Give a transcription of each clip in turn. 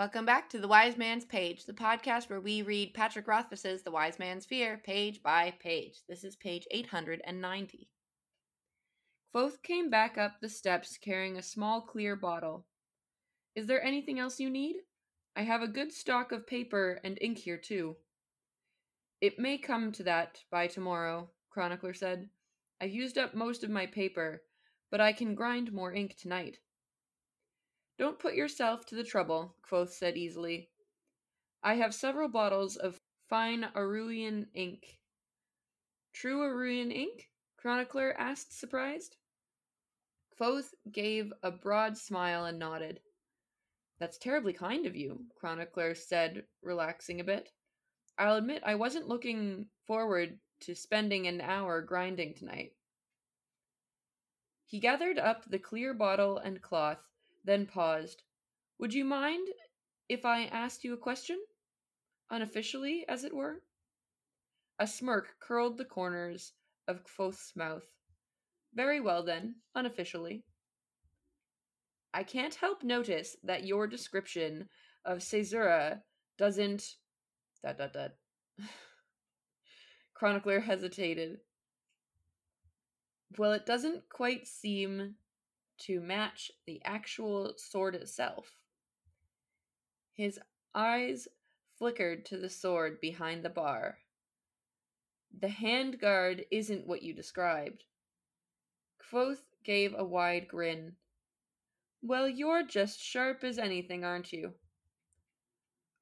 Welcome back to The Wise Man's Page, the podcast where we read Patrick Rothfuss's The Wise Man's Fear page by page. This is page 890. Kvothe came back up the steps carrying a small clear bottle. Is there anything else you need? I have a good stock of paper and ink here, too. It may come to that by tomorrow, Chronicler said. I've used up most of my paper, but I can grind more ink tonight. Don't put yourself to the trouble, Kvothe said easily. I have several bottles of fine Aruian ink. True Aruian ink? Chronicler asked, surprised. Kvothe gave a broad smile and nodded. That's terribly kind of you, Chronicler said, relaxing a bit. I'll admit I wasn't looking forward to spending an hour grinding tonight. He gathered up the clear bottle and cloth then paused. Would you mind if I asked you a question? Unofficially, as it were? A smirk curled the corners of Kvothe's mouth. Very well, then, unofficially. I can't help notice that your description of Caesura doesn't. Dot, dot, dot. Chronicler hesitated. Well, it doesn't quite seem to match the actual sword itself. His eyes flickered to the sword behind the bar. The handguard isn't what you described. Kvothe gave a wide grin. Well, you're just sharp as anything, aren't you?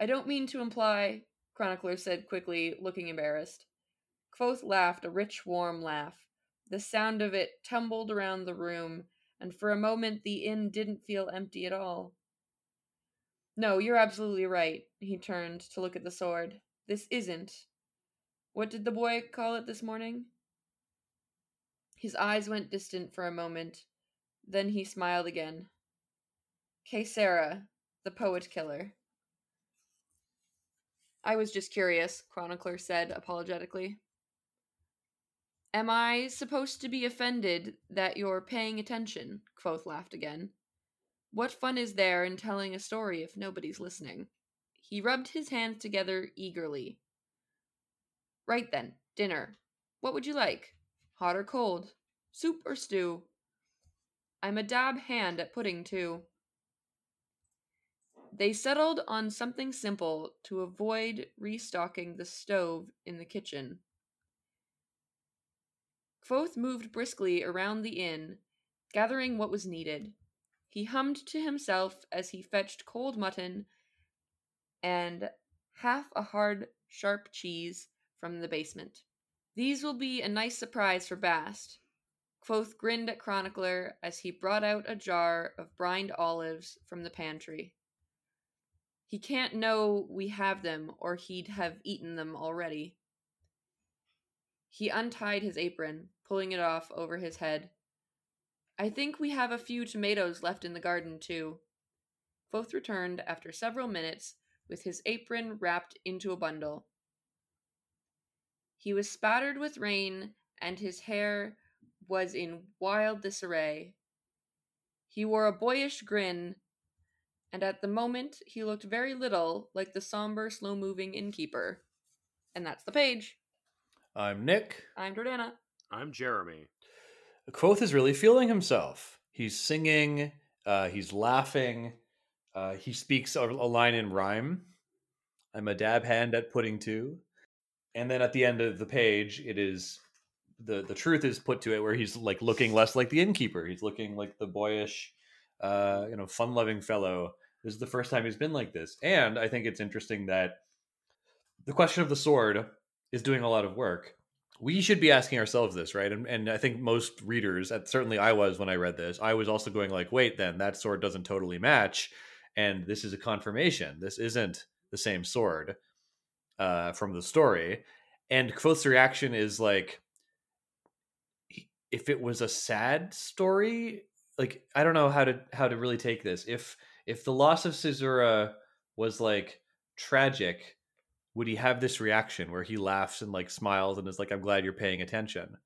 I don't mean to imply, Chronicler said quickly, looking embarrassed. Kvothe laughed a rich, warm laugh. The sound of it tumbled around the room and for a moment the inn didn't feel empty at all. No, you're absolutely right. He turned to look at the sword. This isn't. What did the boy call it this morning? His eyes went distant for a moment. Then he smiled again. Caesura, the poet killer. I was just curious, Chronicler said apologetically. Am I supposed to be offended that you're paying attention? Kvothe laughed again. What fun is there in telling a story if nobody's listening? He rubbed his hands together eagerly. Right then, dinner. What would you like? Hot or cold? Soup or stew? I'm a dab hand at pudding, too. They settled on something simple to avoid restocking the stove in the kitchen. Kvothe moved briskly around the inn, gathering what was needed. He hummed to himself as he fetched cold mutton and half a hard, sharp cheese from the basement. These will be a nice surprise for Bast. Kvothe grinned at Chronicler as he brought out a jar of brined olives from the pantry. He can't know we have them, or he'd have eaten them already. He untied his apron, pulling it off over his head. I think we have a few tomatoes left in the garden, too. Kvothe returned after several minutes with his apron wrapped into a bundle. He was spattered with rain, and his hair was in wild disarray. He wore a boyish grin, and at the moment he looked very little like the somber, slow moving innkeeper. And that's the page. I'm Nick. I'm Jordana. I'm Jeremy. Kvothe is really feeling himself. He's singing, uh, he's laughing, uh, he speaks a, a line in rhyme. I'm a dab hand at pudding too. And then at the end of the page, it is the the truth is put to it where he's like looking less like the innkeeper. He's looking like the boyish, uh, you know, fun loving fellow. This is the first time he's been like this. And I think it's interesting that the question of the sword is doing a lot of work. We should be asking ourselves this, right? And, and I think most readers, certainly I was when I read this, I was also going like, wait, then that sword doesn't totally match, and this is a confirmation. This isn't the same sword uh, from the story. And Kvothe's reaction is like, if it was a sad story, like I don't know how to how to really take this. If if the loss of Caesura was like tragic, would he have this reaction where he laughs and like smiles and is like, I'm glad you're paying attention?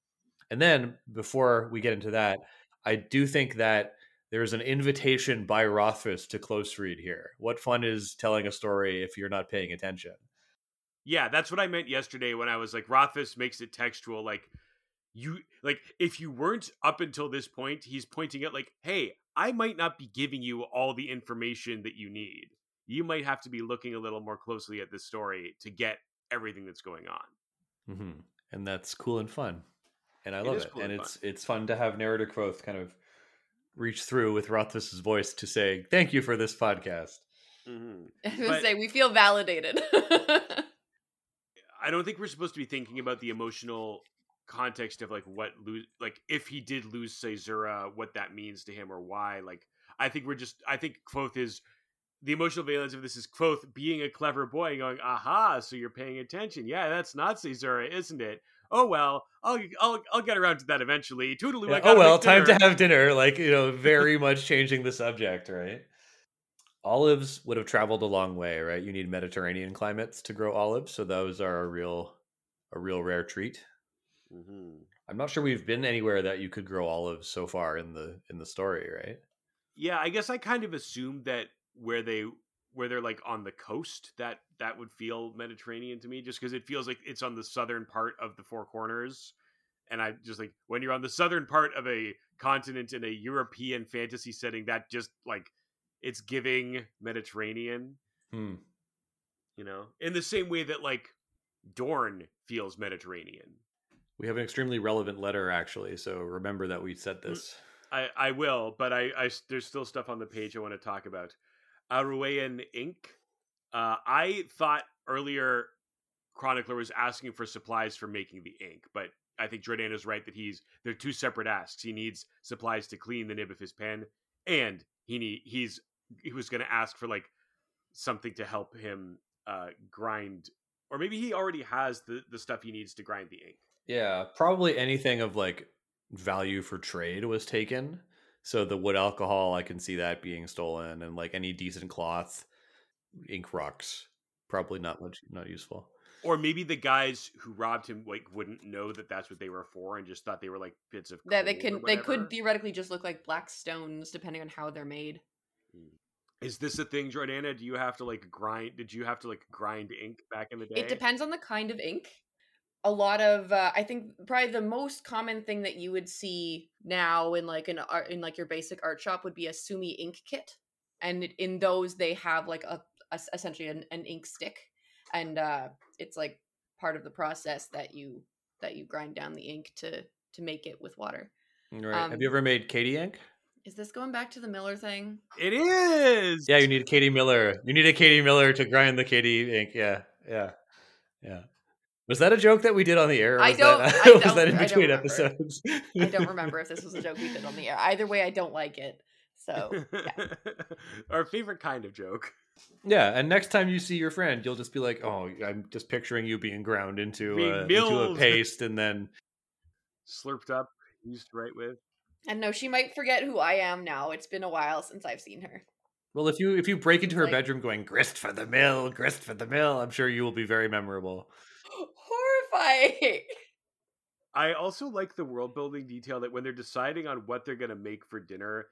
And then before we get into that, I do think that there's an invitation by Rothfuss to close read here. What fun is telling a story if you're not paying attention? Yeah, that's what I meant yesterday when I was like Rothfuss makes it textual. Like you, like if you weren't up until this point, he's pointing out like, hey, I might not be giving you all the information that you need. You might have to be looking a little more closely at this story to get everything that's going on. Mm-hmm. And that's cool and fun, and I love is it. cool and and it's it's fun to have narrator Kvothe kind of reach through with Rothfuss's voice to say thank you for this podcast. Mm-hmm. I was gonna But- say we feel validated. I don't think we're supposed to be thinking about the emotional context of like what lose like if he did lose Caesura, what that means to him or why. Like I think we're just I think Kvothe is the emotional valence of this is Kvothe being a clever boy and going, aha, so you're paying attention. Yeah, that's not Caesura, isn't it? Oh well, I'll I'll I'll get around to that eventually. Toodaloo. Yeah, oh well, time to have dinner. Like you know, very much changing the subject, right? Olives would have traveled a long way, right? You need Mediterranean climates to grow olives, so those are a real, a real rare treat. Mhm. I'm not sure we've been anywhere that you could grow olives so far in the in the story, right? Yeah, I guess I kind of assumed that where they where they're like on the coast that that would feel Mediterranean to me just because it feels like it's on the southern part of the four corners and I just like when you're on the southern part of a continent in a European fantasy setting that just like it's giving Mediterranean, Hmm. you know, in the same way that like Dorne feels Mediterranean. We have an extremely relevant letter, actually. So remember that we said this. I, I will, but i i there's still stuff on the page I want to talk about. Aruean ink. Uh, I thought earlier Chronicler was asking for supplies for making the ink, but I think Jordan is right that he's they're two separate asks. He needs supplies to clean the nib of his pen, and he need he's he was going to ask for like something to help him uh, grind, or maybe he already has the the stuff he needs to grind the ink. Yeah, probably anything of like value for trade was taken. So the wood alcohol, I can see that being stolen, and like any decent cloth, ink rocks, probably not much, not useful. or maybe the guys who robbed him like wouldn't know that that's what they were for and just thought they were like bits of that they coal or can they could theoretically just look like black stones depending on how they're made. Mm. is this a thing jordana do you have to like grind did you have to like grind ink back in the day It depends on the kind of ink. A lot of uh, I think probably the most common thing that you would see now in like an art in like your basic art shop would be a Sumi ink kit, and in those they have like a, a essentially an, an ink stick, and uh, it's like part of the process that you that you grind down the ink to to make it with water. Right? Um, have you ever made Katie ink? Is this going back to the Miller thing? it is Yeah, you need a Katie Miller. You need a Katie Miller to grind the Katie ink. Yeah, yeah, yeah. Was that a joke that we did on the air? Or I was don't- That, I was don't- that in between remember. episodes? I don't remember if this was a joke we did on the air. Either way, I don't like it. So our favorite kind of joke Yeah, and next time you see your friend, you'll just be like, "Oh, I'm just picturing you being ground into Being a, into a paste, and then slurped up used to write with And no, she might forget who I am now. It's been a while since I've seen her. well, if you if you break into her Like- bedroom going grist for the mill, grist for the mill, I'm sure you will be very memorable. Horrifying. I also like the world building detail that when they're deciding on what they're going to make for dinner,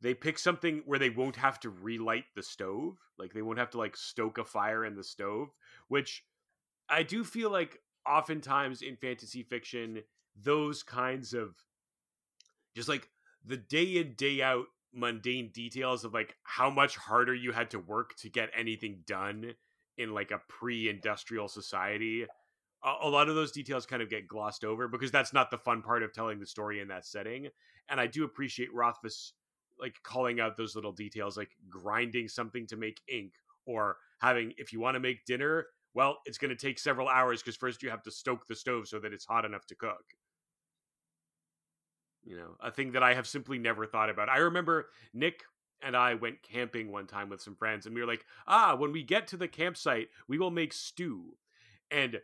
they pick something where they won't have to relight the stove. Like they won't have to like stoke a fire in the stove, which I do feel like oftentimes in fantasy fiction, those kinds of just like the day in, day out mundane details of like how much harder you had to work to get anything done in like a pre industrial society a, lot of those details kind of get glossed over because that's not the fun part of telling the story in that setting. And I do appreciate Rothfuss like calling out those little details, like grinding something to make ink, or having if you want to make dinner, well, it's going to take several hours because first you have to stoke the stove so that it's hot enough to cook. You know, a thing that I have simply never thought about. I remember Nick and I went camping one time with some friends, and we were like, ah, when we get to the campsite, we will make stew. And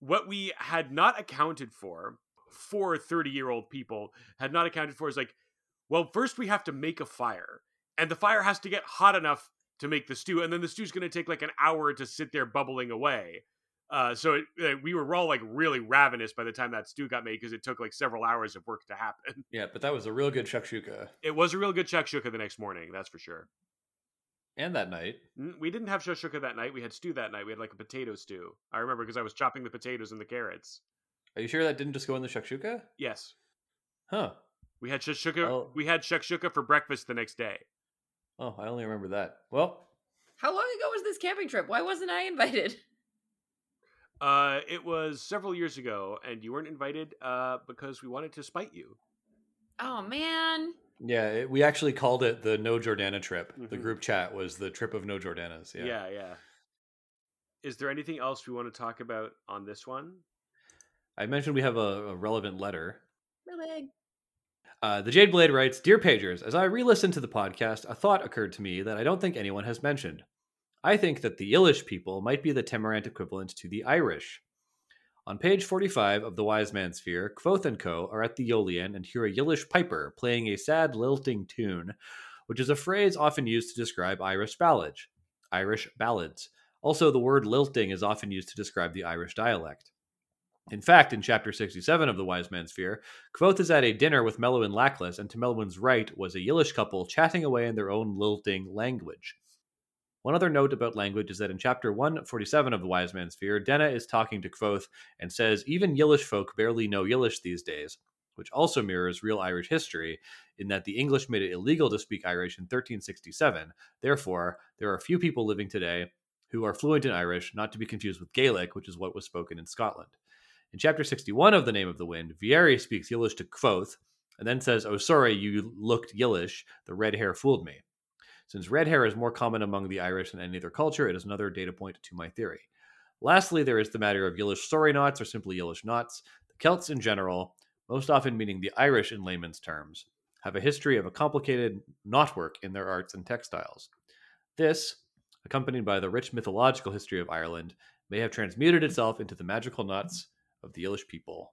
what we had not accounted for for 30 year old people had not accounted for is like well first we have to make a fire and the fire has to get hot enough to make the stew and then the stew's going to take like an hour to sit there bubbling away Uh, so it, uh, we were all like really ravenous by the time that stew got made because it took like several hours of work to happen. Yeah, but that was a real good shakshuka. It was a real good shakshuka the next morning, that's for sure. And that night, We didn't have shakshuka that night. We had stew that night. We had like a potato stew. I remember because I was chopping the potatoes and the carrots. are you sure that didn't just go in the shakshuka? Yes, Huh. we had shakshuka. Oh. We had shakshuka for breakfast the next day. Oh, I only remember that. Well, How long ago was this camping trip? Why wasn't I invited? Uh, it was several years ago, and you weren't invited uh, because we wanted to spite you. Oh man. Yeah, it, we actually called it the No Jordana trip. The Mhm. group chat was the trip of No Jordanas. Yeah. Yeah. yeah, Is there anything else we want to talk about on this one? I mentioned we have a, a relevant letter. Really? Uh, the Jade Blade writes Dear Pagers, as I re listened to the podcast, a thought occurred to me that I don't think anyone has mentioned. I think that the Yllish people might be the Temerant equivalent to the Irish. On page 45 of the Wise Man's Fear, Kvothe and Co. are at the Eolian and hear a Yllish piper playing a sad lilting tune, which is a phrase often used to describe Irish ballads. Irish ballads. Also, the word lilting is often used to describe the Irish dialect. In fact, in chapter 67 of the Wise Man's Fear, Kvothe is at a dinner with Meluan Lackless, and to Meluan's right was a Yllish couple chatting away in their own lilting language. One other note about language is that in chapter 147 of the Wise Man's Fear, Denna is talking to Kvothe and says even Yllish folk barely know Yllish these days, which also mirrors real Irish history in that the English made it illegal to speak Irish in 1367. Therefore, there are few people living today who are fluent in Irish, not to be confused with Gaelic, which is what was spoken in Scotland. In chapter 61 of The Name of the Wind, Vieri speaks Yllish to Kvothe and then says, Oh, sorry, you looked Yllish. The red hair fooled me. Since red hair is more common among the Irish than any other culture, it is another data point to my theory. Lastly, there is the matter of Yllish sorry knots or simply Yllish knots. The Celts in general, most often meaning the Irish in layman's terms, have a history of a complicated knotwork in their arts and textiles. This, accompanied by the rich mythological history of Ireland, may have transmuted itself into the magical knots of the Yllish people.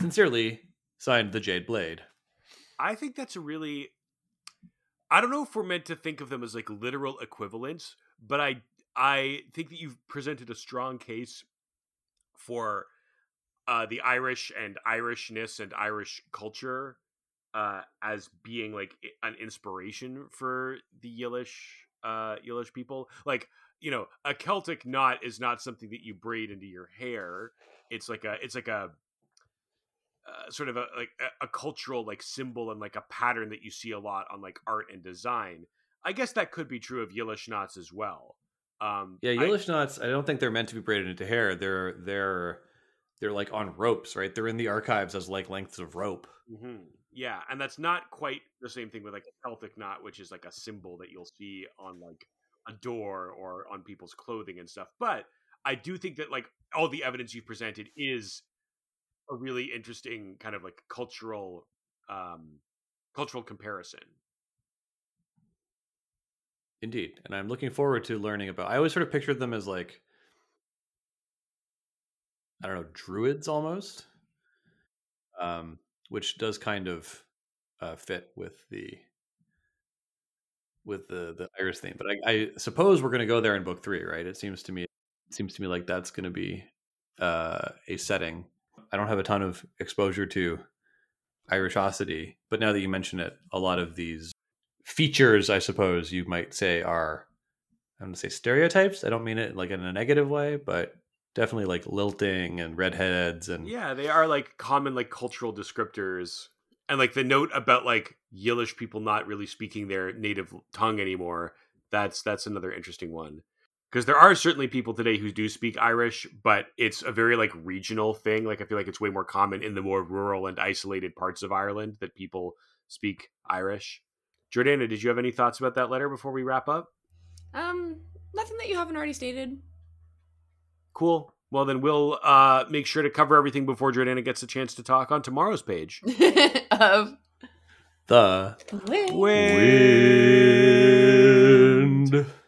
Sincerely, signed the Jade Blade. I think that's a really. I don't know if we're meant to think of them as like literal equivalents, but I I think that you've presented a strong case for uh, the Irish and Irishness and Irish culture uh, as being like an inspiration for the Yllish uh, Yllish people. Like you know, a Celtic knot is not something that you braid into your hair. It's like a it's like a uh, sort of a like a, a cultural like symbol and like a pattern that you see a lot on like art and design. I guess that could be true of knots as well. Um, Yeah, I- knots. I don't think they're meant to be braided into hair. They're they're they're like on ropes, right? They're in the archives as like lengths of rope. Mhm. Yeah, and that's not quite the same thing with like a Celtic knot, which is like a symbol that you'll see on like a door or on people's clothing and stuff. But I do think that like all the evidence you've presented is a really interesting kind of like cultural um cultural comparison. Indeed, and I'm looking forward to learning about. I always sort of pictured them as like I don't know, druids almost, um, which does kind of uh, fit with the with the the Irish theme. But I, I suppose we're going to go there in book three, right? It seems to me it seems to me like that's going to be uh, a setting. I don't have a ton of exposure to Irishosity, but now that you mention it, a lot of these features, I suppose you might say, are I'm going to say stereotypes. I don't mean it like in a negative way, but definitely like lilting and redheads and Yeah, they are like common like cultural descriptors. And like the note about like Yiddish people not really speaking their native tongue anymore, that's that's another interesting one. Because there are certainly people today who do speak Irish, but it's a very like regional thing. Like I feel like it's way more common in the more rural and isolated parts of Ireland that people speak Irish. Jordana, did you have any thoughts about that letter before we wrap up? Um, nothing that you haven't already stated. Cool. Well, then we'll uh, make sure to cover everything before Jordana gets a chance to talk on tomorrow's page. of the Wait. wind.